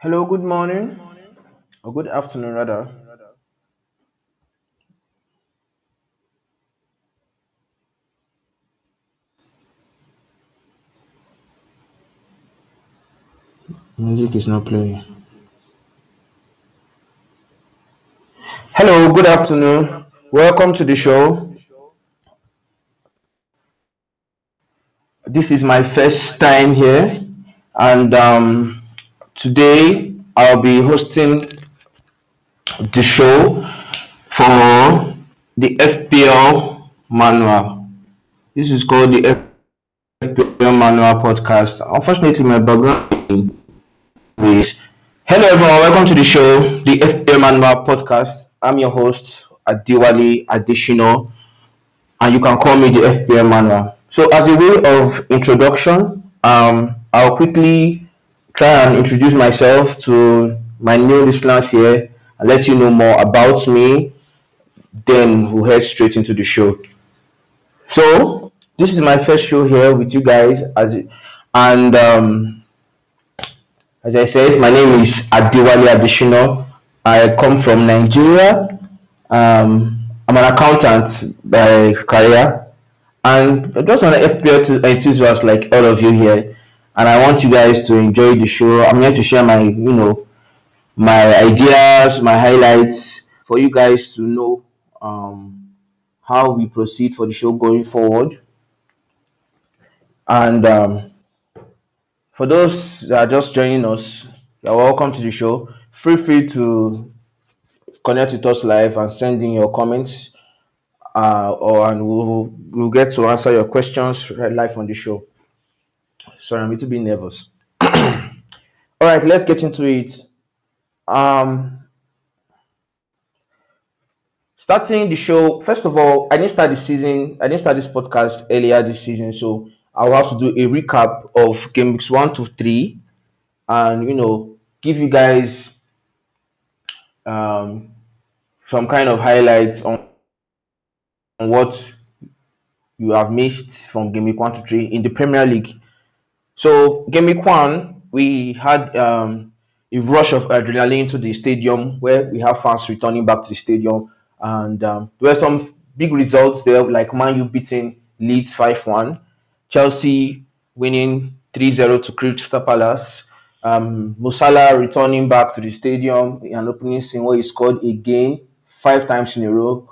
Hello, good morning, or good afternoon, rather. Music is not playing. Hello, good afternoon. Welcome to the show. This is my first time here, and um, today I'll be hosting the show for the FPL Manual. This is called the FPL Manual Podcast. Unfortunately, my background is Hello, everyone. Welcome to the show, the FPL Manual Podcast. I'm your host, Adiwali Additional, and you can call me the FPL Manual. So, as a way of introduction, um, I'll quickly try and introduce myself to my new listeners here and let you know more about me. Then we'll head straight into the show. So, this is my first show here with you guys, as and um, as I said, my name is Adiwali Additional. I come from Nigeria. Um, I'm an accountant by career, and just an FPL enthusiast like all of you here. And I want you guys to enjoy the show. I'm here to share my, you know, my ideas, my highlights for you guys to know um, how we proceed for the show going forward. And um, for those that are just joining us, you're welcome to the show. Feel free to connect with us live and send in your comments, uh, or and we'll we'll get to answer your questions live on the show. Sorry, I'm a little bit nervous. All right, let's get into it. Um, starting the show. First of all, I didn't start the season. I didn't start this podcast earlier this season, so I'll have to do a recap of game weeks one to three, and you know, give you guys um, some kind of highlights on, on what you have missed from game week one to three in the Premier League. So game one, we had um, a rush of adrenaline to the stadium where we have fans returning back to the stadium, and um, there were some big results there, like Man U beating Leeds five one, Chelsea winning 3-0 to Crystal Palace. Um, Mo Salah returning back to the stadium in an opening scene where he scored again five times in a row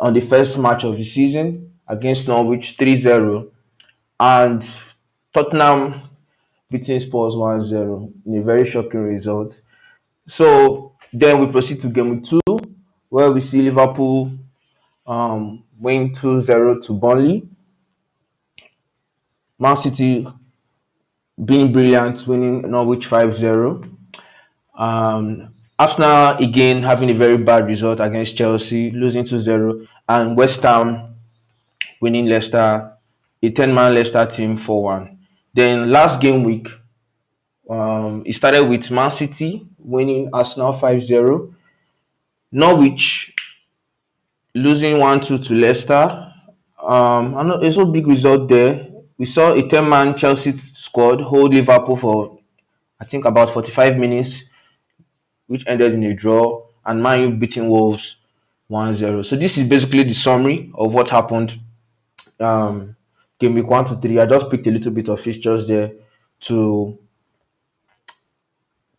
on the first match of the season against Norwich 3-0 and Tottenham beating Spurs 1-0 in a very shocking result. So then we proceed to game two, where we see Liverpool um, win 2-0 to Burnley. Man City being brilliant, winning Norwich 5-0. Um, Arsenal again having a very bad result against Chelsea, losing 2-0. And West Ham winning Leicester, a 10-man Leicester team 4-1. Then last game week, um, it started with Man City winning Arsenal 5-0. Norwich losing 1-2 to Leicester. Um, I know it's a big result there. We saw a 10-man Chelsea squad hold Liverpool for I think about 45 minutes, which ended in a draw, and Man U beating Wolves 1-0. So this is basically the summary of what happened um, game week one to three. I just picked a little bit of fixtures there to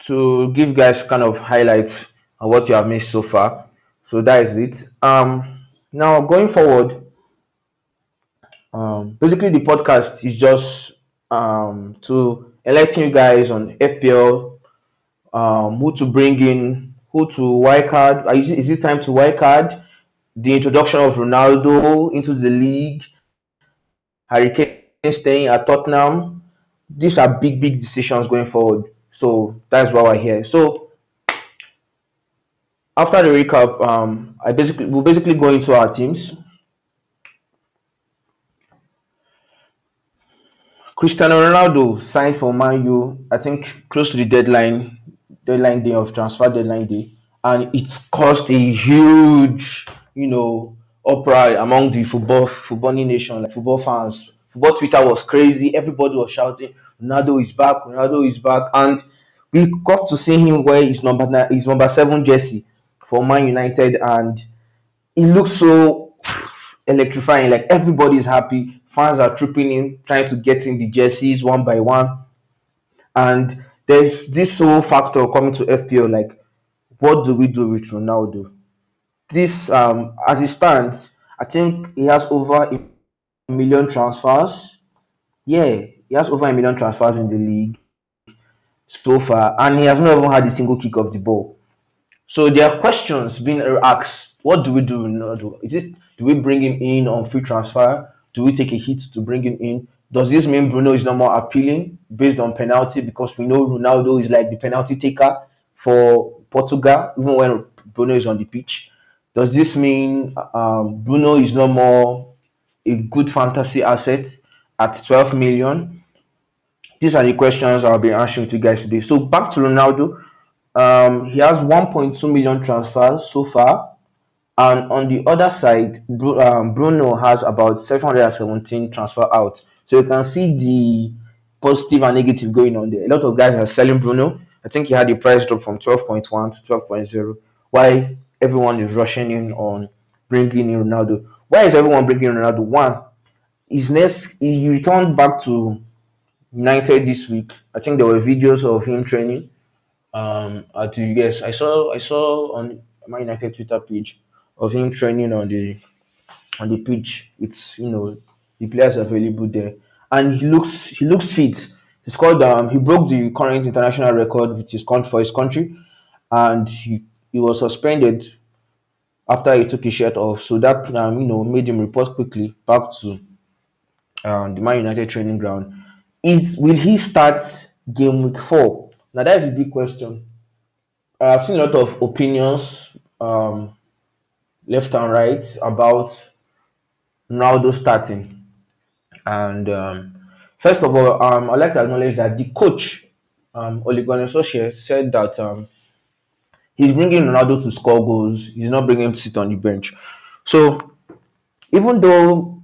to give guys kind of highlights on what you have missed so far. So that is it. Um, now going forward, um, basically the podcast is just um, to electing you guys on FPL, um, who to bring in, who to wildcard. Is it, is it time to wildcard? The introduction of Ronaldo into the league, Harry Kane staying at Tottenham. These are big, big decisions going forward. So that's why we're here. So after the recap, um, I basically we'll basically go into our teams. Cristiano Ronaldo signed for Man U, I think close to the deadline, deadline day of transfer deadline day, and it's caused a huge, you know, uproar among the football footballing nation, like football fans. Football Twitter was crazy. Everybody was shouting, "Ronaldo is back! Ronaldo is back!" And we got to see him wear his number his number seven jersey for Man United, and it looks so electrifying. Like everybody's happy, fans are trooping in, trying to get in the jerseys one by one, and there's this whole factor coming to FPL. Like, what do we do with Ronaldo? This, um, as it stands, I think he has over a million transfers. Yeah, he has over a million transfers in the league so far, and he has not even had a single kick of the ball. So there are questions being asked. What do we do? Is it do we bring him in on free transfer? Do we take a hit to bring him in? Does this mean Bruno is not more appealing based on penalty? Because we know Ronaldo is like the penalty taker for Portugal, even when Bruno is on the pitch. Does this mean um, Bruno is no more a good fantasy asset at 12 million? These are the questions I'll be answering to you guys today. So back to Ronaldo. Um, he has 1.2 million transfers so far. And on the other side, um, Bruno has about 717 transfer out. So you can see the positive and negative going on there. A lot of guys are selling Bruno. I think he had the price drop from 12.1 to 12.0. Why everyone is rushing in on bringing in Ronaldo? Why is everyone bringing in Ronaldo? One, his next he returned back to United this week. I think there were videos of him training. Um, at yes, I saw I saw on my United Twitter page of him training on the on the pitch. It's you know the players available there, and he looks he looks fit. He scored um he broke the current international record with his country for his country, and he, he was suspended after he took his shirt off. So that um, you know made him report quickly back to um, the Man United training ground. Is will he start game week four? Now that is a big question. I've seen a lot of opinions um, left and right about Ronaldo starting. And um, first of all, um, I'd like to acknowledge that the coach, um, Ole Gunnar Solskjaer, said that um, he's bringing Ronaldo to score goals. He's not bringing him to sit on the bench. So even though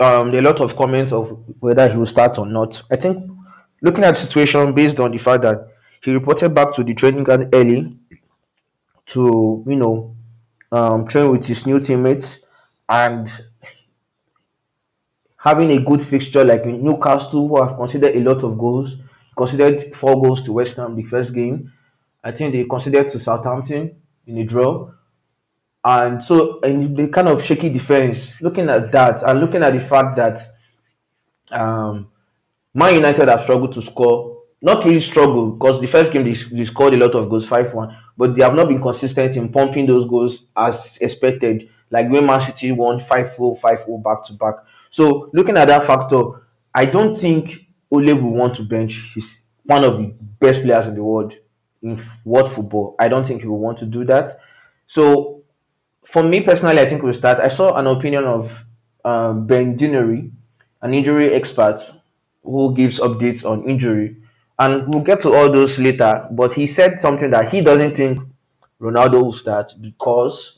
um, there are a lot of comments of whether he will start or not, I think looking at the situation based on the fact that he reported back to the training ground early to you know um, train with his new teammates and having a good fixture like Newcastle, who have considered a lot of goals, considered four goals to West Ham the first game. I think they considered to Southampton in a draw. And so, and the kind of shaky defense, looking at that and looking at the fact that um, Man United have struggled to score. Not really struggled because the first game they, they scored a lot of goals, 5 1, but they have not been consistent in pumping those goals as expected. Like when Man City won 5 4, 5 4 back to back. So, looking at that factor, I don't think Ole will want to bench his one of the best players in the world in world football. I don't think he will want to do that. So, for me personally, I think we'll start. I saw an opinion of um, Ben Dinnery, an injury expert who gives updates on injury. And we'll get to all those later. But he said something that he doesn't think Ronaldo will start because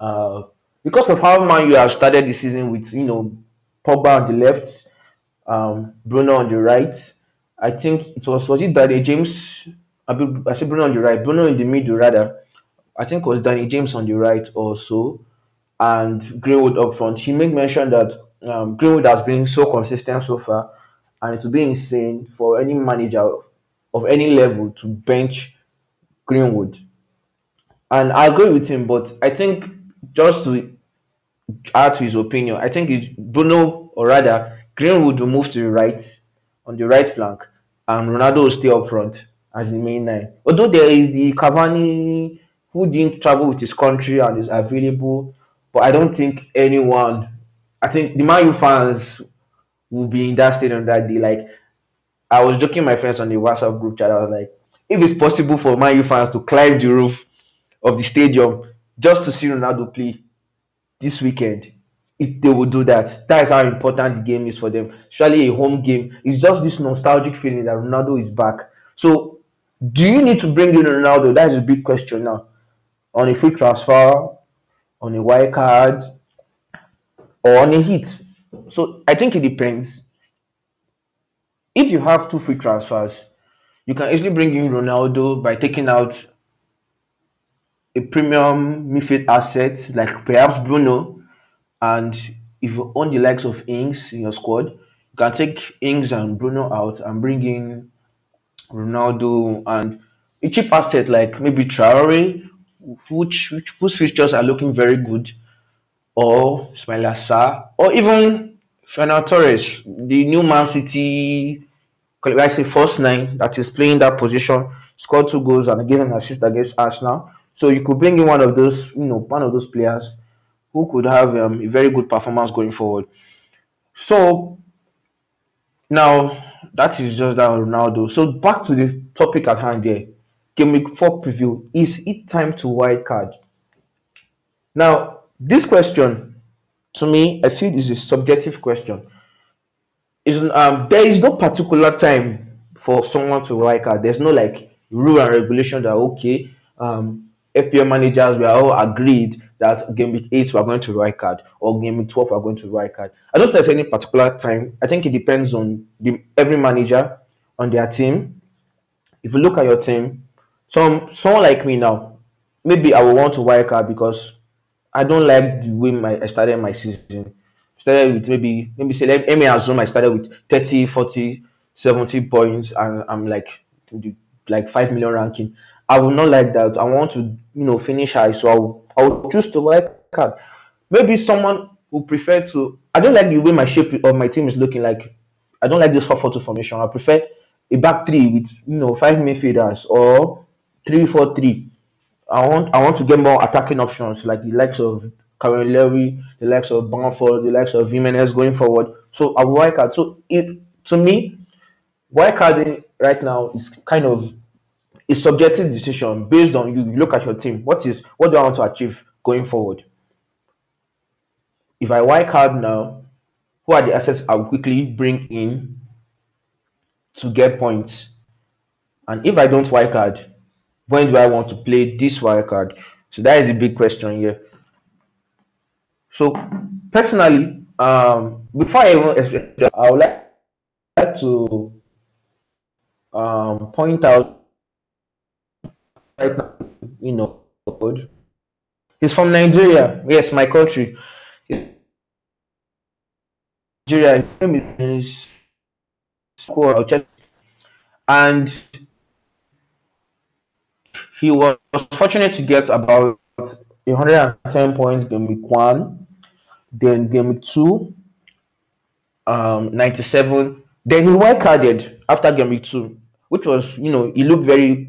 uh, because of how Man you have started the season with you know Pogba on the left, um, Bruno on the right. I think it was was it Danny James? I I said Bruno on the right, Bruno in the middle rather. I think it was Danny James on the right also, and Greenwood up front. He made mention that um, Greenwood has been so consistent so far, and it would be insane for any manager of any level to bench Greenwood. And I agree with him, but I think just to add to his opinion, I think it, Bruno, or rather, Greenwood will move to the right, on the right flank, and Ronaldo will stay up front as the main nine. Although there is the Cavani who didn't travel with his country and is available, but I don't think anyone, I think the Man U fans will be in that stadium that day. Like, I was joking my friends on the WhatsApp group chat. I was like, if it's possible for Man U fans to climb the roof of the stadium just to see Ronaldo play this weekend, if they will do that. That is how important the game is for them. Surely a home game. It's just this nostalgic feeling that Ronaldo is back. So, do you need to bring in Ronaldo? That is a big question now. On a free transfer, on a wild card, or on a hit. So, I think it depends. If you have two free transfers, You can easily bring in Ronaldo by taking out a premium midfield asset like perhaps Bruno, and if you own the likes of Ings in your squad, you can take Ings and Bruno out and bring in Ronaldo and a cheap asset like maybe Traore, which, which whose features are looking very good, or Ismaila Sarr, or even Fernando Torres, the new Man City, I say first nine that is playing that position, scored two goals and gave an assist against Arsenal. So you could bring in one of those, you know, one of those players who could have um, a very good performance going forward. So now that is just that Ronaldo. So back to the topic at hand here. Game week four preview. Is it time to wild card? Now, this question to me, I feel is a subjective question. Is um there is no particular time for someone to wild card. There's no like rule and regulation that okay, um FPL managers we are all agreed that game week eight we are going to wild card or game week twelve we are going to wild card. I don't think there's any particular time. I think it depends on the every manager on their team. If you look at your team, some someone like me now, maybe I will want to wild card because I don't like the way my I started my season. Started with maybe maybe say let, let me assume I started with 30, 40, 70 points and I'm like like five million ranking. I will not like that. I want to you know finish high, so I will I will choose to wild card. Maybe someone who prefer to. I don't like the way my shape of my team is looking like. I don't like this 4-4-2 formation. I prefer a back three with you know five midfielders or three-four-three. I want I want to get more attacking options like the likes of Karen Levy, the likes of Bamford, the likes of Jimenez going forward. So I wild card. So it to me, wild carding right now is kind of a subjective decision based on you. You look at your team. What is what do I want to achieve going forward? If I wild card now, who are the assets I will quickly bring in to get points? And if I don't wild card, when do I want to play this wild card? So that is a big question here. So personally, um, before I even I would like to um, point out right now, you know, he's from Nigeria. Yes, my country. Nigeria. And he was fortunate to get about 110 points game week one, then game two, um, 97. Then he wild carded after game week two, which was, you know, he looked very,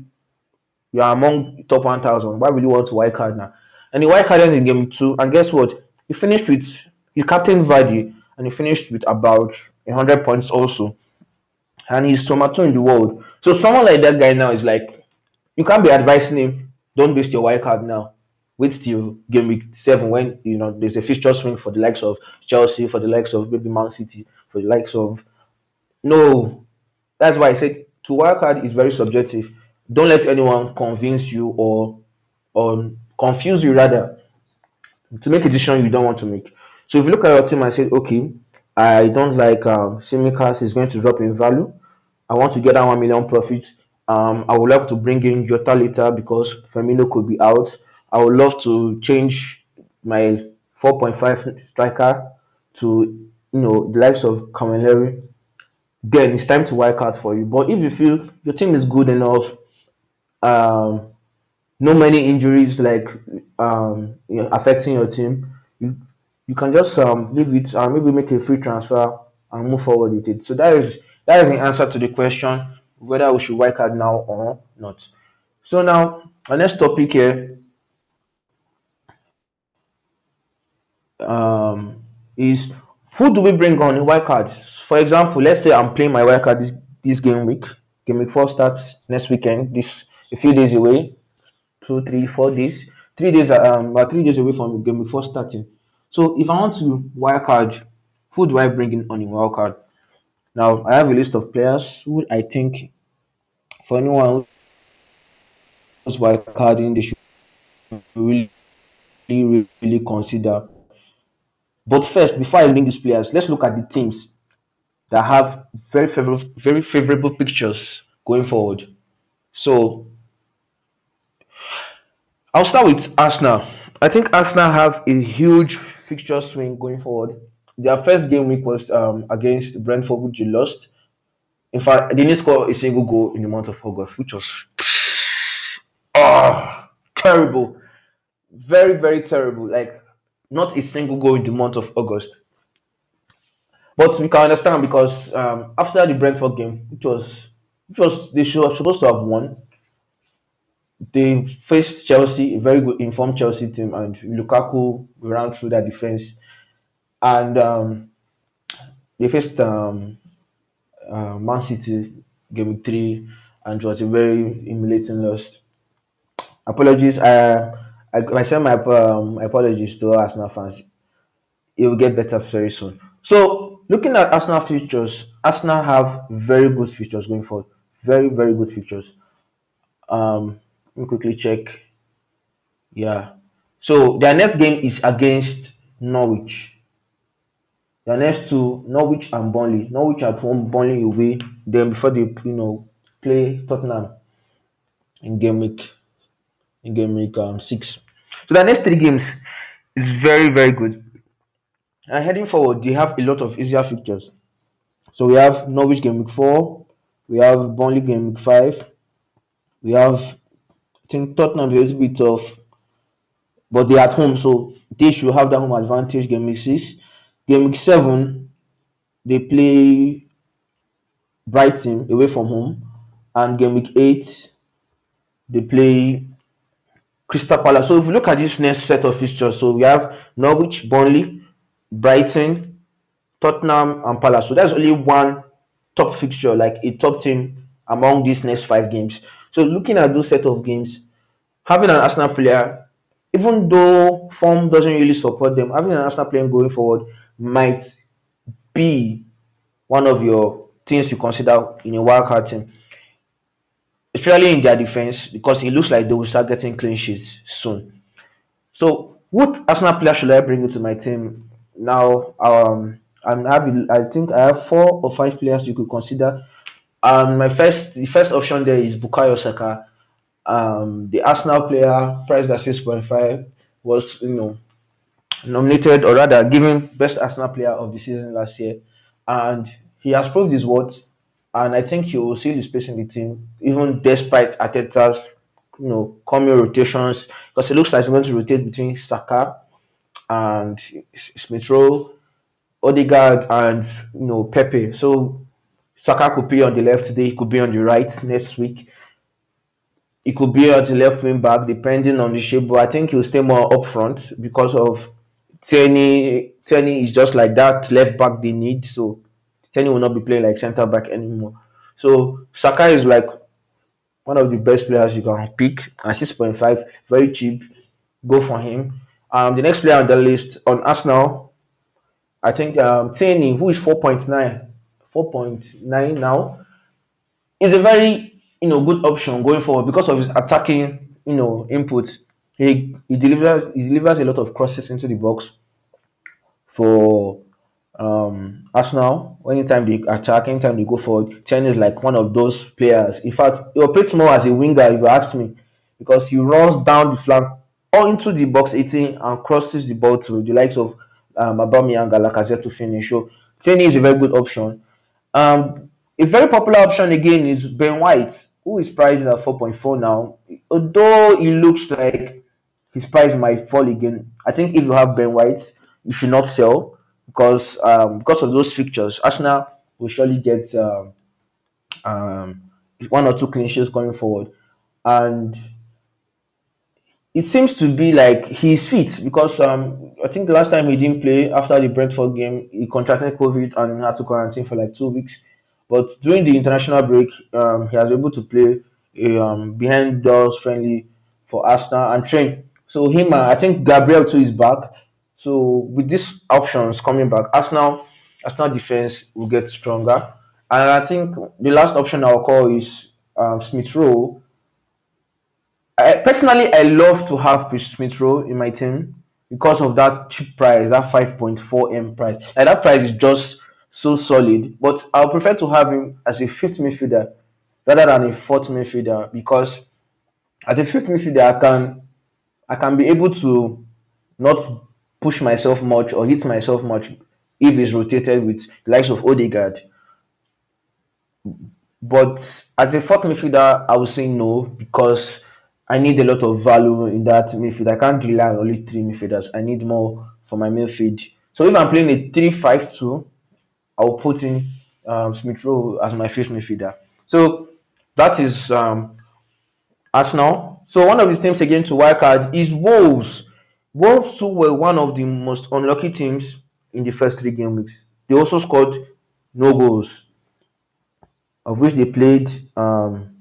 you are among top 1000. Why would you want to wild card now? And he wild carded in game two, and guess what? He finished with, he captain Vardy, and he finished with about 100 points also. And he's tomato in the world. So someone like that guy now is like, you can't be advising him, don't waste your wild card now. Wait till game week seven when you know there's a fixture swing for the likes of Chelsea, for the likes of maybe Man City, for the likes of no. That's why I said to wild card is very subjective. Don't let anyone convince you or or confuse you rather to make a decision you don't want to make. So if you look at your team and say, okay, I don't like um, Simicast is going to drop in value. I want to get that one million profit. Um, I would love to bring in Jota later because Firmino could be out. I would love to change my 4.5 striker to you know the likes of Camilleri. Then it's time to work out for you. But if you feel your team is good enough, um, no many injuries like um you know, affecting your team, you you can just um leave it and maybe make a free transfer and move forward with it. So that is that is the answer to the question whether we should wild card now or not. So now our next topic here um is who do we bring on in wild cards? For example, let's say I'm playing my wild card this, this game week. Game week four starts next weekend, this a few days away. two, three, four days. Three days, um, about three days away from the game before starting. So if I want to wildcard, who do I bring in on in wildcard? Now I have a list of players who I think for anyone who's wildcarding, they should really, really, really consider. But first, before I link these players, let's look at the teams that have very favorable, very favorable pictures going forward. So I'll start with Arsenal. I think Arsenal have a huge fixture swing going forward. Their first game week was um, against Brentford, which they lost. In fact, they didn't score a single goal in the month of August, which was oh, terrible. Very, very terrible. Like, not a single goal in the month of August. But we can understand because um, after the Brentford game, which was which was they should, supposed to have won, they faced Chelsea, a very good informed Chelsea team, and Lukaku ran through that defense, and um, they faced um, uh, Man City game three, and it was a very humiliating loss. Apologies, I I, I send my um, apologies to all Arsenal fans. It will get better very soon. So looking at Arsenal futures, Arsenal have very good futures going forward. Very very good futures. Um, me quickly check. Yeah. So their next game is against Norwich. Their next two, Norwich and Burnley. Norwich at home, Burnley away. Then before they you know play Tottenham in game week in game week um, six. So the next three games is very very good. And heading forward, they have a lot of easier fixtures. So we have Norwich game week four, we have Burnley game week five, we have think Tottenham is a bit tough, but they're at home, so they should have that home advantage. Game week six, game week seven, they play Brighton away from home, and game week eight, they play Crystal Palace. So if you look at this next set of fixtures, so we have Norwich, Burnley, Brighton, Tottenham, and Palace. So that's only one top fixture, like a top team among these next five games. So looking at those set of games, having an Arsenal player, even though form doesn't really support them, having an Arsenal player going forward might be one of your things to consider in a wildcard team, especially in their defense, because it looks like they will start getting clean sheets soon. So, what Arsenal player should I bring into my team now? Um, I'm having, I think I have four or five players you could consider. Um, my first, the first option there is Bukayo Saka. Um, the Arsenal player priced at six point five was, you know, nominated or rather given best Arsenal player of the season last year, and he has proved his worth. And I think he will see his space in the team, even despite Arteta's, you know, coming rotations, because it looks like he's going to rotate between Saka and Smith Rowe, Odegaard, and you know Pepe. So Saka could be on the left today, he could be on the right next week. He could be at the left wing back, depending on the shape. But I think he'll stay more up front because of Tierney. Tierney is just like that left back they need. So Tierney will not be playing like centre back anymore. So Saka is like one of the best players you can pick at 6.5, very cheap. Go for him. Um, the next player on the list on Arsenal, I think um, Tierney, who is 4.9, 4.9 now, is a very you know good option going forward because of his attacking you know inputs. He he delivers he delivers a lot of crosses into the box for um, Arsenal. Anytime they attack, anytime they go forward, Chen is like one of those players. In fact, he operates more as a winger if you ask me, because he runs down the flank or into the box 18 and crosses the ball to the likes of um, Aubameyang and Lacazette to finish. So Tierney is a very good option. Um, a very popular option again is Ben White, who is priced at 4.4 now. Although it looks like his price might fall again, I think if you have Ben White, you should not sell because um, because of those fixtures. Arsenal will surely get um, um, one or two clean sheets going forward, and it seems to be like he's fit because um, I think the last time he didn't play after the Brentford game, he contracted COVID and had to quarantine for like two weeks. But during the international break, um, he was able to play a um, behind doors friendly for Arsenal and train. So him, uh, I think Gabriel too is back. So with these options coming back, Arsenal, Arsenal defense will get stronger. And I think the last option I'll call is um, Smith Rowe. I, personally, I love to have Smith Rowe in my team because of that cheap price, that 5.4 M price. Like that price is just so solid. But I'll prefer to have him as a fifth midfielder rather than a fourth midfielder because as a fifth midfielder, I can I can be able to not push myself much or hit myself much if it's rotated with the likes of Odegaard. But as a fourth midfielder, I would say no because I need a lot of value in that midfield. I can't rely on only three midfielders. I need more for my midfield. So if I'm playing a three-five-two, I will put in um, Smith Rowe as my fifth midfielder. So that is um, Arsenal. So one of the teams again to wildcard is Wolves. Wolves too were one of the most unlucky teams in the first three game weeks. They also scored no goals, of which they played um,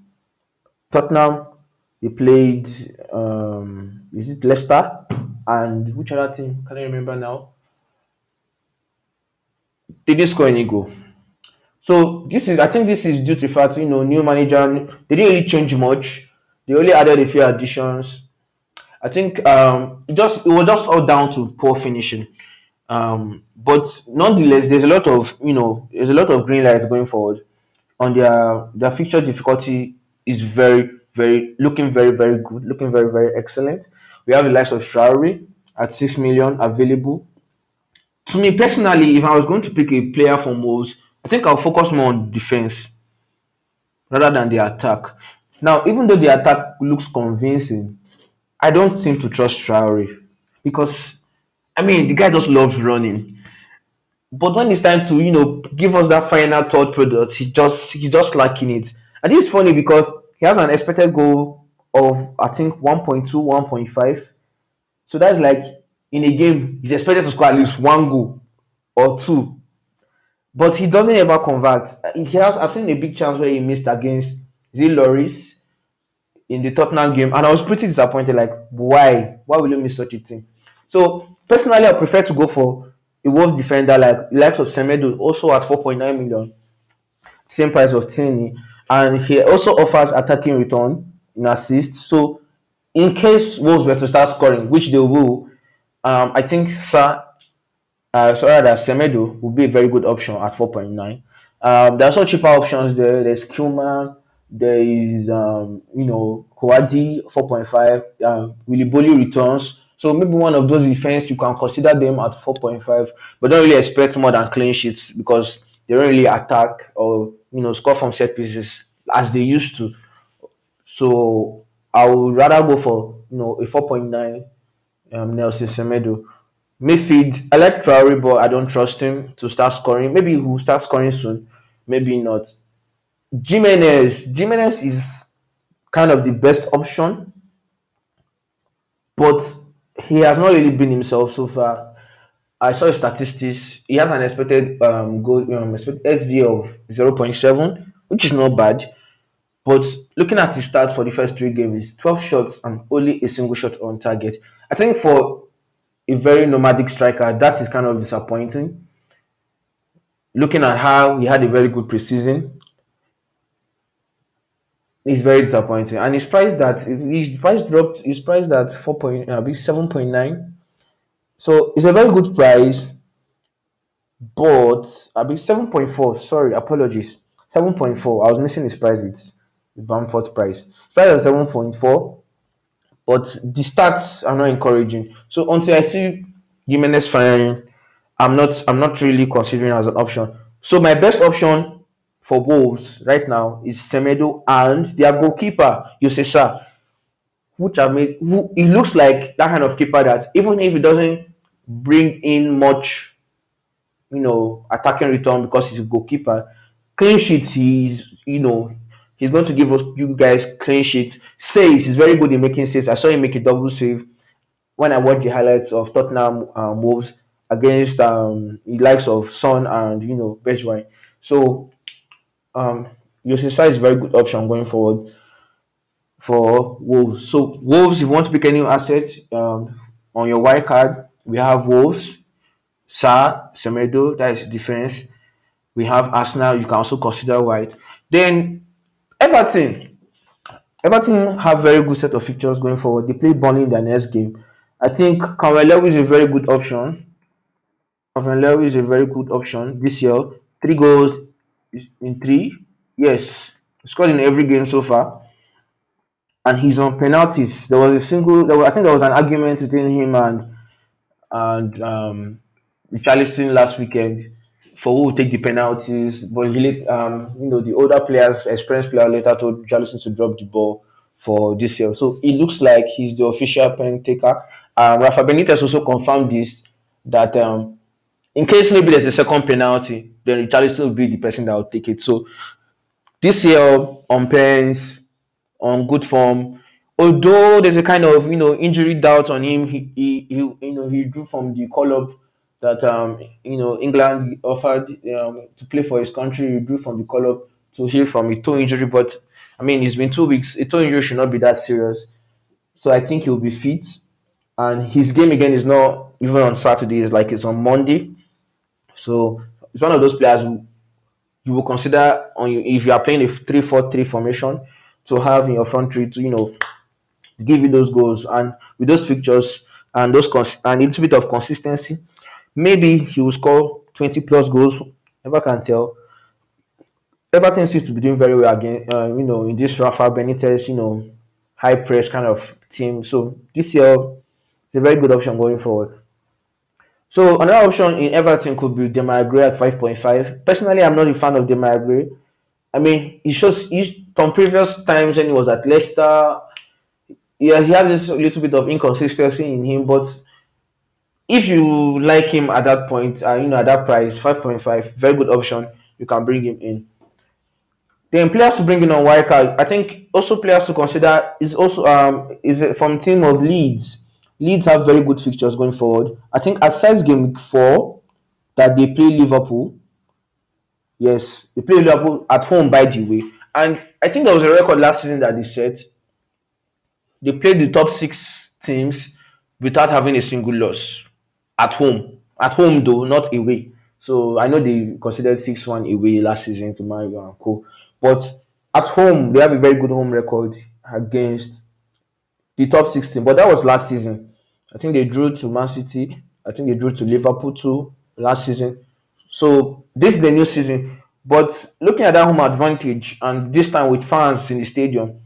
Tottenham, they played um, is it Leicester and which other team? Can I remember now? They didn't score any goal. So this is I think this is due to the fact you know new manager they didn't really change much. They only added a few additions. I think um, it just it was just all down to poor finishing. Um, but nonetheless, there's a lot of you know there's a lot of green lights going forward. On their their fixture difficulty is very very looking very very good, looking very very excellent. We have the likes of Traore at six million available. To me personally, if I was going to pick a player from Wolves, I think I'll focus more on defense rather than the attack. Now, even though the attack looks convincing, I don't seem to trust Traore because I mean the guy just loves running. But when it's time to, you know, give us that final third product, he just he's just lacking it. And it's funny because he has an expected goal of I think 1.2, 1.5. So that's like in a game, he's expected to score at least one goal or two. But he doesn't ever convert. He has I've seen a big chance where he missed against it Lloris in the Tottenham game, and I was pretty disappointed. Like, why? Why will you miss such a thing? So personally, I prefer to go for a Wolves defender like likes of Semedo, also at 4.9 million, same price of Tini, and he also offers attacking return in assist. So in case Wolves were to start scoring, which they will, um, I think Sa uh, sorry that Semedo would be a very good option at 4.9. Um, there are also cheaper options there. There's Kilman, there is um, you know Coady 4.5, um, Willy Boly returns. So maybe one of those defense you can consider them at 4.5, but don't really expect more than clean sheets because they don't really attack or you know score from set pieces as they used to. So I would rather go for you know a 4.9 um, Nelson Semedo. Midfield, I like Traore, but I don't trust him to start scoring. Maybe he will start scoring soon, maybe not. Jimenez, Jimenez is kind of the best option, but he has not really been himself so far. I saw statistics. He has an expected um, goal, um, expected XG of 0.7, which is not bad. But looking at his stats for the first three games, 12 shots and only a single shot on target. I think for a very nomadic striker, that is kind of disappointing. Looking at how he had a very good preseason, it's very disappointing. And his price that his price dropped, his price that four point uh, seven point nine. So it's a very good price, but I be seven point four. Sorry, apologies. Seven point four. I was missing his price with the Bamford price. Price at seven point four, but the stats are not encouraging. So until I see Jimenez firing, I'm not I'm not really considering as an option. So my best option for Wolves right now is Semedo and their goalkeeper José Sá, which I made. Who it looks like that kind of keeper that even if he doesn't bring in much, you know, attacking return because he's a goalkeeper, clean sheets he's you know he's going to give us you guys clean sheets. Saves he's very good in making saves. I saw him make a double save when I watched the highlights of Tottenham um, Wolves against um, the likes of Son and you know Bergwijn. So um, José Sá is a very good option going forward for Wolves. So Wolves, if you want to pick a new asset um, on your white card, we have Wolves, Sa, Semedo, that is defense. We have Arsenal, you can also consider white. Then Everton. Everton have very good set of fixtures going forward. They play Burnley in their next game. I think Conrad is a very good option. Conrad is a very good option this year. Three goals in three. Yes. Scored in every game so far, and he's on penalties. There was a single. Was, I think there was an argument between him and and um, Richarlison last weekend for who would take the penalties. But he, um, you know, the older players, experienced player, later told Richarlison to drop the ball for DCL. So it looks like he's the official pen taker. Um, Rafa Benitez also confirmed this that um, in case maybe there's a second penalty, then Richarlison will be the person that will take it. So DCL on pens, on good form. Although there's a kind of you know injury doubt on him, he, he, he you know he drew from the call up that um you know England offered um, to play for his country. He drew from the call up to heal from a toe injury, but I mean it's been two weeks. A toe injury should not be that serious, so I think he'll be fit. And his game again is not even on Saturday; it's like it's on Monday. So it's one of those players who you will consider on if you are playing a three-four-three formation to have in your front three to you know give you those goals. And with those fixtures and those cons- and a little bit of consistency, maybe he will score 20 plus goals. Never can tell. Everton seems to be doing very well again, uh, you know, in this Rafa Benitez, you know, high press kind of team. So DCL, it's a very good option going forward. So another option in Everton could be Demarai Gray at 5.5. Personally, I'm not a fan of Demarai Gray. I mean, he shows he, from previous times when he was at Leicester, yeah, he has this little bit of inconsistency in him, but if you like him at that point, uh, you know, at that price, 5.5, very good option. You can bring him in. Then players to bring in on wildcard. I think also players to consider is also um is from team of Leeds. Leeds have very good fixtures going forward. I think aside game four that they play Liverpool. Yes, they play Liverpool at home by the way. And I think there was a record last season that they set. They played the top six teams without having a single loss at home. At home though, not away. So I know they considered six one away last season to Mario and Co. But at home, they have a very good home record against the top 16. But that was last season. I think they drew to Man City. I think they drew to Liverpool too last season. So this is a new season. But looking at that home advantage and this time with fans in the stadium,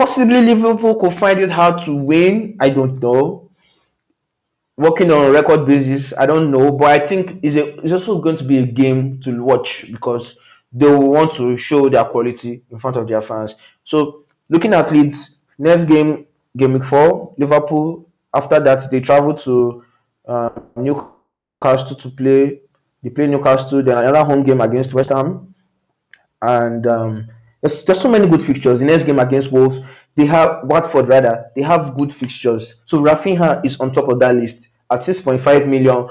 possibly Liverpool could find it hard to win. I don't know. Working on a record basis, I don't know, but I think it's, a, it's also going to be a game to watch because they will want to show their quality in front of their fans. So looking at Leeds, next game, game week four, Liverpool. After that, they travel to uh, Newcastle to play. They play Newcastle, then another home game against West Ham and um, there's, there's so many good fixtures. The next game against Wolves, they have Watford rather. They have good fixtures. So Raphinha is on top of that list at 6.5 million.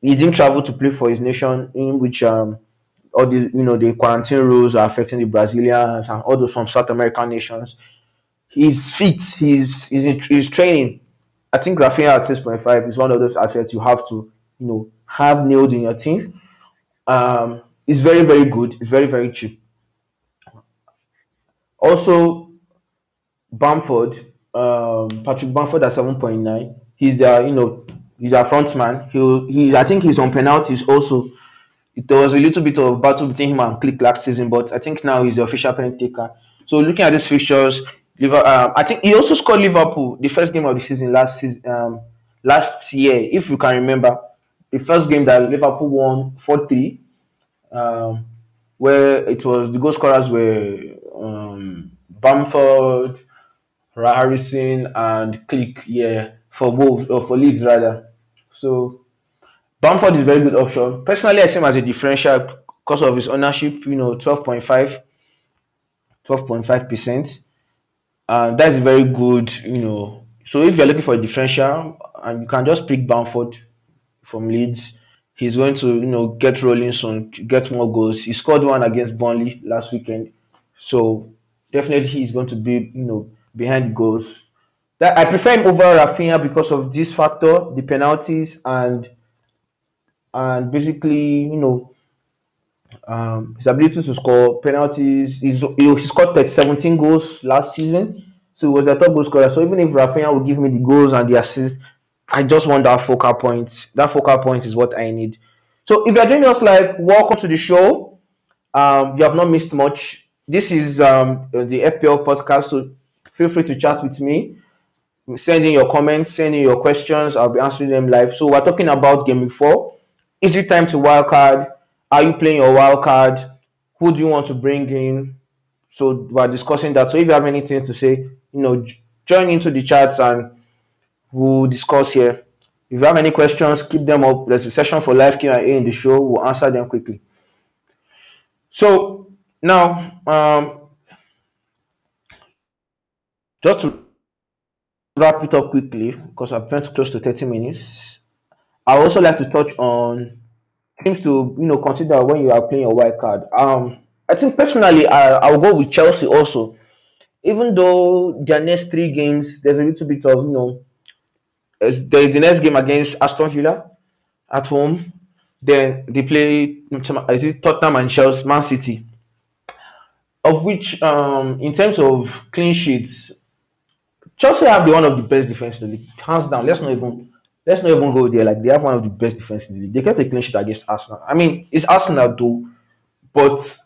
He didn't travel to play for his nation, in which um, all the you know the quarantine rules are affecting the Brazilians and all those from South American nations. He's fit. He's he's, in, he's training. I think Raphinha at 6.5 is one of those assets you have to you know have nailed in your team. Um, it's very very good. It's very very cheap. Also, Bamford, um, Patrick Bamford at seven point nine. He's their, you know, he's our front man. He, he, I think he's on penalties also. There was a little bit of battle between him and Klich last season, but I think now he's the official penalty taker. So looking at these fixtures, um, I think he also scored Liverpool the first game of the season last season, um, last year, if you can remember, the first game that Liverpool won four three um, where it was the goal scorers were um, Bamford, Harrison, and Klich. Yeah, for Wolves or for Leeds rather. So Bamford is a very good option. Personally, I see him as a differential because of his ownership. You know, 12.5, 12.5 percent. Uh, that's very good. You know, so if you're looking for a differential, and you can just pick Bamford from Leeds. He's going to, you know, get rolling soon, get more goals. He scored one against Burnley last weekend, so definitely he's going to be, you know, behind goals. That I prefer him over Raphinha because of this factor, the penalties, and and basically, you know, um, his ability to score penalties. He's, he, scored 30, 17 goals last season, so he was the top goal scorer. So even if Raphinha will give me the goals and the assists, I just want that focal point. That focal point is what I need. So if you're joining us live, welcome to the show. Um, you have not missed much. This is um, the FPL podcast, so feel free to chat with me. Send in your comments, send in your questions. I'll be answering them live. So we're talking about Game 4. Is it time to wildcard? Are you playing your wild card? Who do you want to bring in? So we're discussing that. So if you have anything to say, you know, join into the chats and we'll discuss here. If you have any questions, keep them up. There's a session for live Q&A in the show. We'll answer them quickly. So now, um, just to wrap it up quickly, because I've spent close to 30 minutes, I also like to touch on things to you know consider when you are playing your wild card. Um, I think personally, I I'll go with Chelsea also. Even though their next three games, there's a little bit of you know, there's the next game against Aston Villa at home. Then they play I think Tottenham and Chelsea, Man City. Of which, um, in terms of clean sheets, Chelsea have the one of the best defense in the league, hands down. Let's not even let's not even go there. Like they have one of the best defense in the league. They kept a clean sheet against Arsenal. I mean, it's Arsenal though, but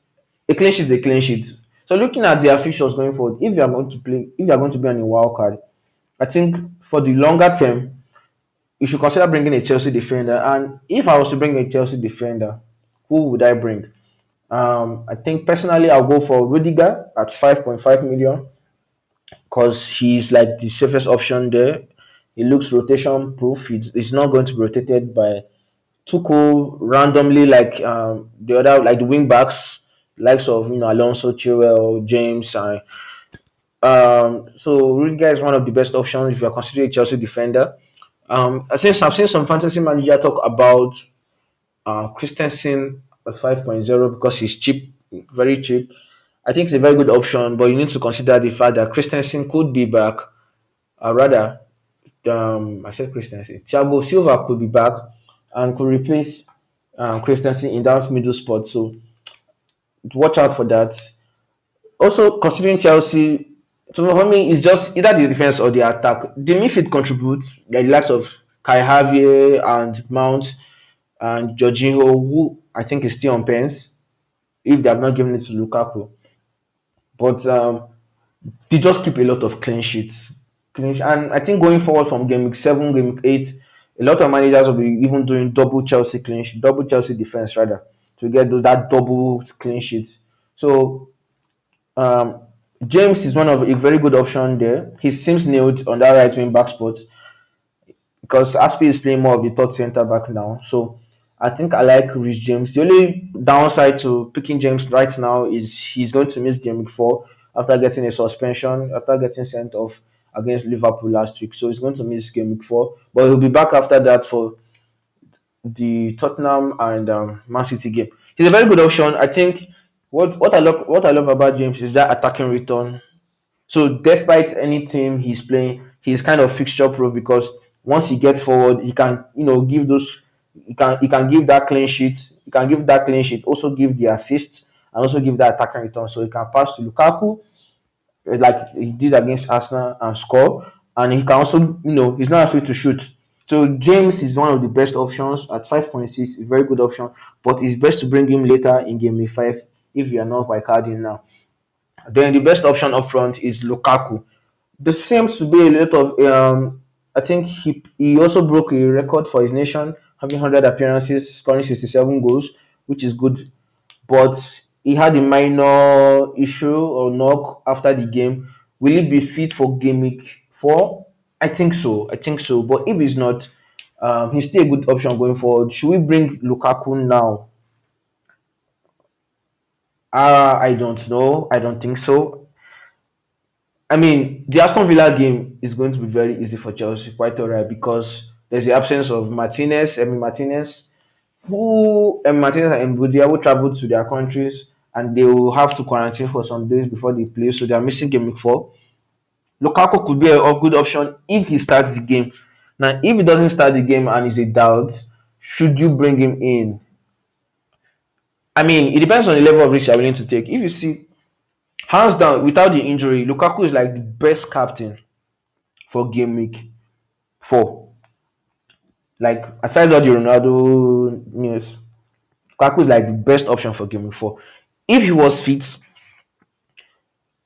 a clean sheet is a clean sheet. So looking at their fixtures going forward, if you are going to play, if you are going to be on a wild card, I think for the longer term, you should consider bringing a Chelsea defender. And if I was to bring a Chelsea defender, who would I bring? Um, I think personally, I'll go for Rudiger at 5.5 million because he's like the safest option there. He looks rotation proof. He's, he's not going to be rotated by Tuchel randomly like um, the other like the wing backs, likes of you know Alonso, Chilwell, James, um, so Rudiger is one of the best options if you are considering a Chelsea defender. Um, think I've seen some fantasy manager talk about uh, Christensen 5.0 because he's cheap, very cheap. I think it's a very good option, but you need to consider the fact that Christensen could be back. Uh, rather, um, I said Christensen. Thiago Silva could be back and could replace um, Christensen in that middle spot. So watch out for that. Also, considering Chelsea, so for me, it's just either the defense or the attack. The midfield contributes, the likes of Kai Havertz and Mount and Jorginho, who I think is still on pens if they have not given it to Lukaku. But um, they just keep a lot of clean sheets. Clean and I think going forward from game week seven, game week eight, a lot of managers will be even doing double Chelsea clean sheet, double Chelsea defense rather, to get that double clean sheet. So um, James is one of a very good option there. He seems nailed on that right wing back spot because Azpi is playing more of the third centre back now. So I think I like Reece James. The only downside to picking James right now is he's going to miss game four after getting a suspension, after getting sent off against Liverpool last week. So he's going to miss game four, but he'll be back after that for the Tottenham and um, Man City game. He's a very good option. I think what what I love what I love about James is that attacking return. So despite any team he's playing, he's kind of fixture proof because once he gets forward, he can you know give those he can he can give that clean sheet. He can give that clean sheet. Also give the assist and also give that attacking return. So he can pass to Lukaku eh, like he did against Arsenal and score. And he can also you know he's not afraid to shoot. So James is one of the best options at 5.6, a very good option, but it's best to bring him later in game week 5 if you are not by carding now. Then the best option up front is Lukaku. There seems to be a lot of um, I think he he also broke a record for his nation, having 100 appearances, scoring 67 goals, which is good. But he had a minor issue or knock after the game. Will he be fit for game four? I think so. I think so. But if he's not, um, he's still a good option going forward. Should we bring Lukaku now? Uh, I don't know. I don't think so. I mean, the Aston Villa game is going to be very easy for Chelsea, quite alright, because there's the absence of Martinez, Emi Martinez, who Emi Martinez and Buendia will travel to their countries and they will have to quarantine for some days before they play, so they are missing game week four. Lukaku could be a, a good option if he starts the game. Now, if he doesn't start the game and is a doubt, should you bring him in? I mean, it depends on the level of risk you're willing to take. If you see, hands down, without the injury, Lukaku is like the best captain for game week four. Like aside all the Ronaldo news, Lukaku is like the best option for game four. If he was fit,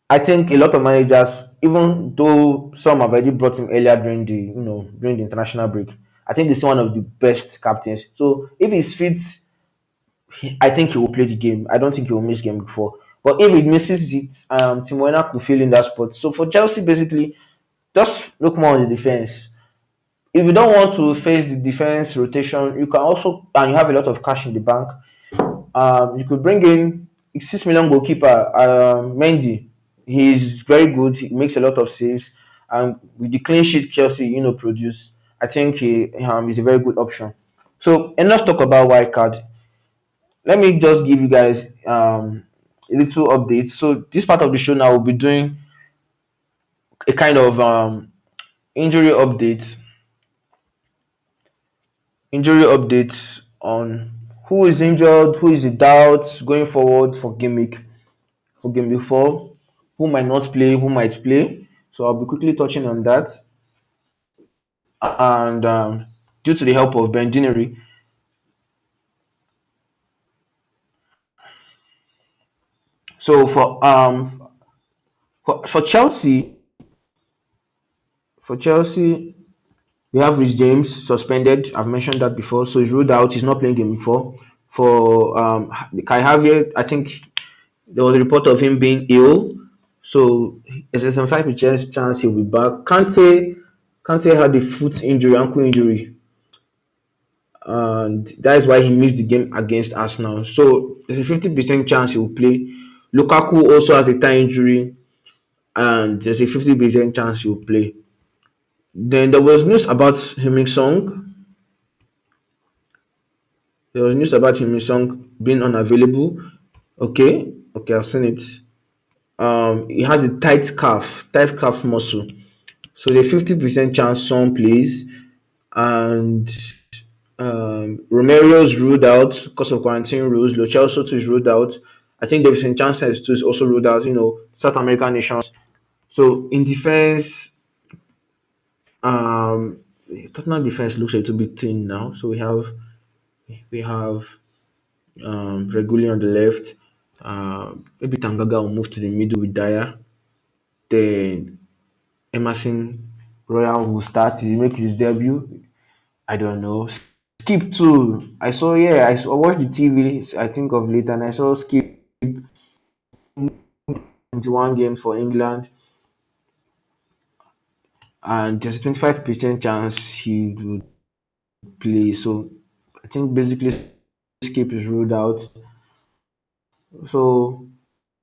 I think a lot of managers, even though some have already brought him earlier during the you know during the international break, I think he's one of the best captains. So if he's fit, I think he will play the game. I don't think he will miss game before. But if he misses it, um, Timo Werner could fill in that spot. So for Chelsea, basically, just look more on the defense. If you don't want to face the defense rotation, you can also and you have a lot of cash in the bank. Um, you could bring in six million goalkeeper um, Mendy. He's very good. He makes a lot of saves, and with the clean sheet Chelsea, you know, produce. I think he um, is a very good option. So enough talk about wild card. Let me just give you guys um, a little update. So this part of the show now will be doing a kind of um, injury update. Injury updates on who is injured, who is in doubt going forward for game week, for game week four, who might not play, who might play. So I'll be quickly touching on that. And um, due to the help of Ben Dinnery, so for um for, for Chelsea, for Chelsea, we have Reece James suspended. I've mentioned that before, so he's ruled out. He's not playing game before. For um, Kai Havertz, I think there was a report of him being ill, so it's a 75% chance he'll be back. Kante, Kante had a foot injury, ankle injury, and that is why he missed the game against Arsenal. So there's a 50% chance he will play. Lukaku also has a thigh injury, and there's a 50% chance he will play. Then there was news about Heung-min Son. There was news about Heung-min Son being unavailable. Okay, okay, I've seen it. Um, he has a tight calf, tight calf muscle. So a 50% chance Son plays, and um, Romero's ruled out because of quarantine rules. Lo Celso too is ruled out. I think Davinson Sanchez too is also ruled out. You know, South American nations. So in defense, um, Tottenham defense looks a little bit thin now. So we have we have um, Reguilon on the left. Uh, maybe Tanganga will move to the middle with Dier. Then Emerson Royal will start. He make his debut. I don't know. Skipp too. I saw yeah. I, saw, I watched the TV. I think of late, and I saw Skipp 21 games for England, and there's a 25% chance he would play. So I think basically Skipp is ruled out. So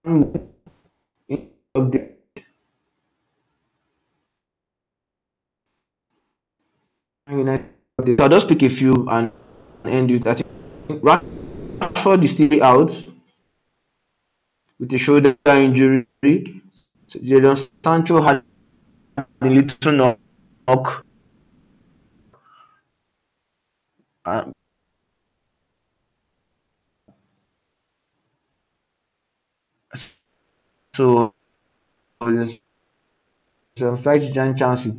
mm, update. Update. I'll just pick a few and end it. I think Rashford is still out with a shoulder injury. So Jadon Sancho had a little knock. Uh, so there's a slight giant chance he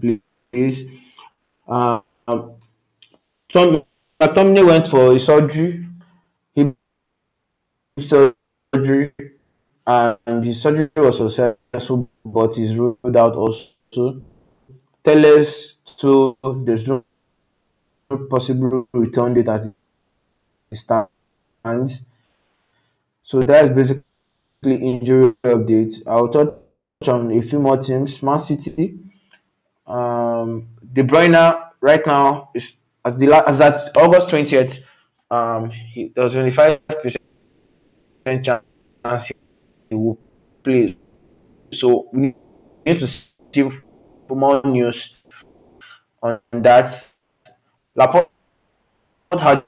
plays. Uh, um, Tom, uh, Tomney went for surgery. He surgery and the surgery was successful, but he's ruled out also. Telles, so there's no possible return date as it stands. So that's basically injury update. I'll touch on a few more teams. Man City, um, De Bruyne right now is as the as at August twentieth. Um, he, there's only five percent chance he will play. So we need to for more news on that. Laporte had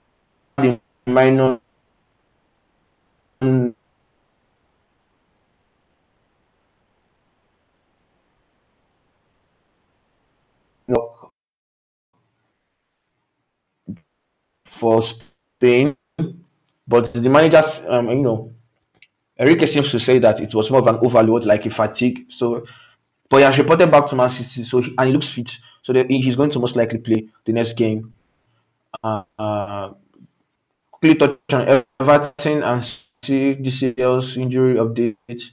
a minor for Spain, but the managers, um, you know, Enrique seems to say that it was more of an overload, like a fatigue. So, but he has reported back to Man City, so he, and he looks fit. So he's going to most likely play the next game. Uh, uh, touch on Everton and see DCL's injury update.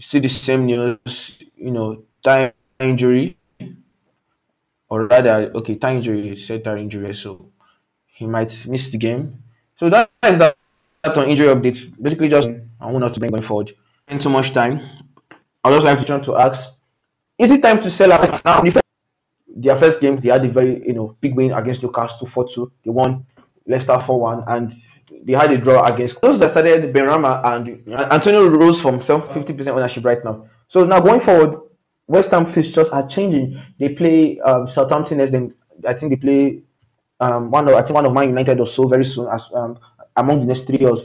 see the same news, you know, time injury, or rather, okay, time injury, said injury, so he might miss the game. So that is that, that on injury update. Basically, just I want not to bring going forward. Spend too much time, I just like to ask: Is it time to sell out now? Their first game, they had a very you know big win against Newcastle four two. They won Leicester four one, and they had a draw against those that started Ben Benrahma and Antonio rose from some fifty percent ownership right now. So now going forward, West Ham fixtures are changing. They play um, Southampton as then I think they play um, one of I think one of Man United or so very soon as um, among the next three or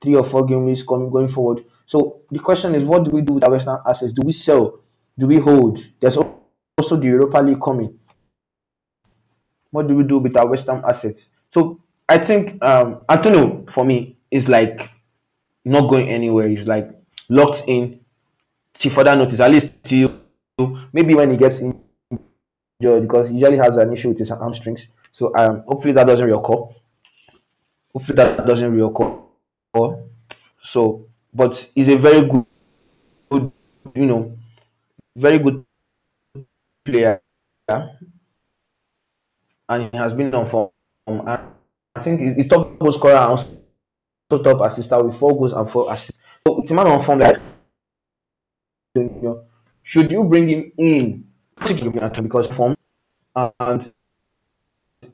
three or four games coming going forward. So the question is, what do we do with our Western assets? Do we sell? Do we hold? There's also the Europa League coming. What do we do with our Western assets? So I think um, Antonio for me is like not going anywhere. He's like locked in till further notice. At least till maybe when he gets injured because he usually has an issue with his hamstrings. So um, hopefully that doesn't reoccur. Hopefully that doesn't reoccur. So, but he's a very good, good you know, very good player, and he has been on form. I think he's top goal scorer and also top assister with four goals and four assists. So it's a man on form like should you bring him in because form and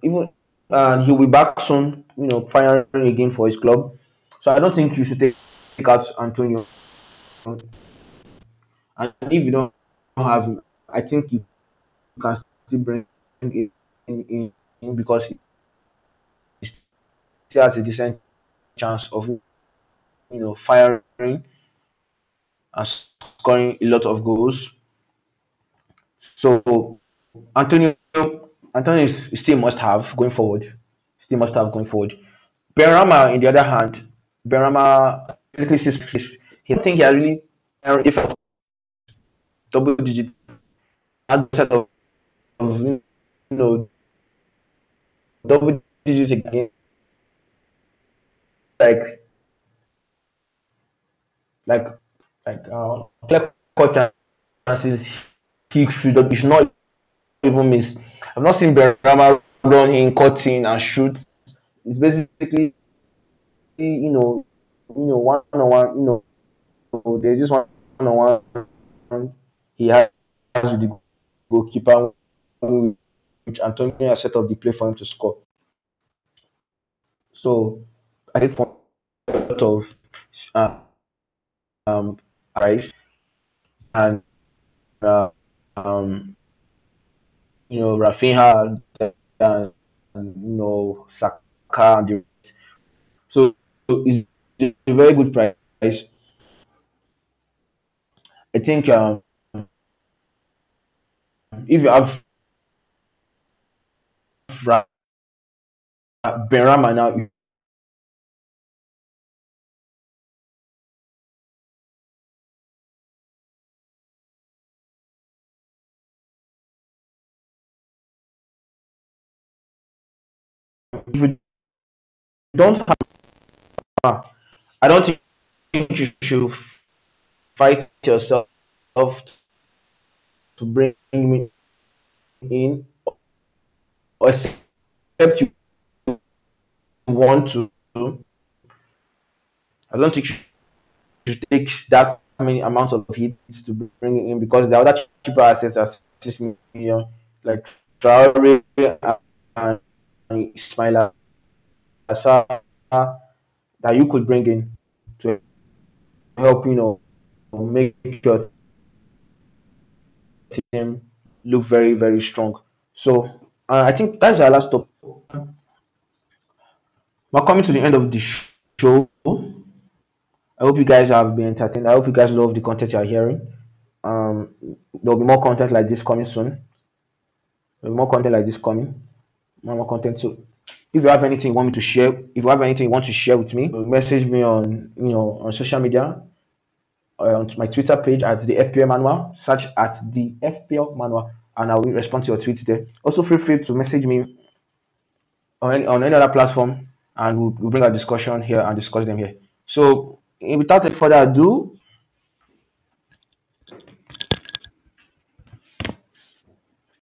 even and he'll be back soon, you know, firing again for his club. So I don't think you should take out Antonio. And if you don't have him, I think you can still bring in, in, in because he still has a decent chance of you know firing and scoring a lot of goals. So Antonio Antonio is still must have going forward. Still must have going forward. Benrahma, in the other hand, Benrahma basically says he think he has really if double digit set of you know double digits again like. Like like uh clear cut chances he should he not even miss. I've not seen Benrahma run in and shoot. It's basically you know you know one on one you know there's just one on one he has with the goalkeeper which Antonio has set up the play for him to score. So I think for a lot of uh, um and uh, um you know Raphinha and, and you know Saka and the so it's a very good price. I think um, if you have Benrahma now, if you don't have, I don't think you should fight yourself to bring me in, or except you want to. I don't think you should take that many amounts of hits to bring in because the other cheaper assets are six million, like Traore and Ismaila Sarr that you could bring in to help you know make your team look very very strong. So uh, I think that's our last topic. We're coming to the end of the show. I hope you guys have been entertained. I hope you guys love the content you're hearing. Um, there'll be more content like this coming soon. There'll be more content like this coming. More, more content. So if you have anything you want me to share, if you have anything you want to share with me, message me on you know on social media, uh, on my Twitter page at the FPL Manual. Search at the FPL Manual, and I will respond to your tweets there. Also, feel free to message me on any, on any other platform, and we'll, we'll bring a discussion here and discuss them here. So, without further ado,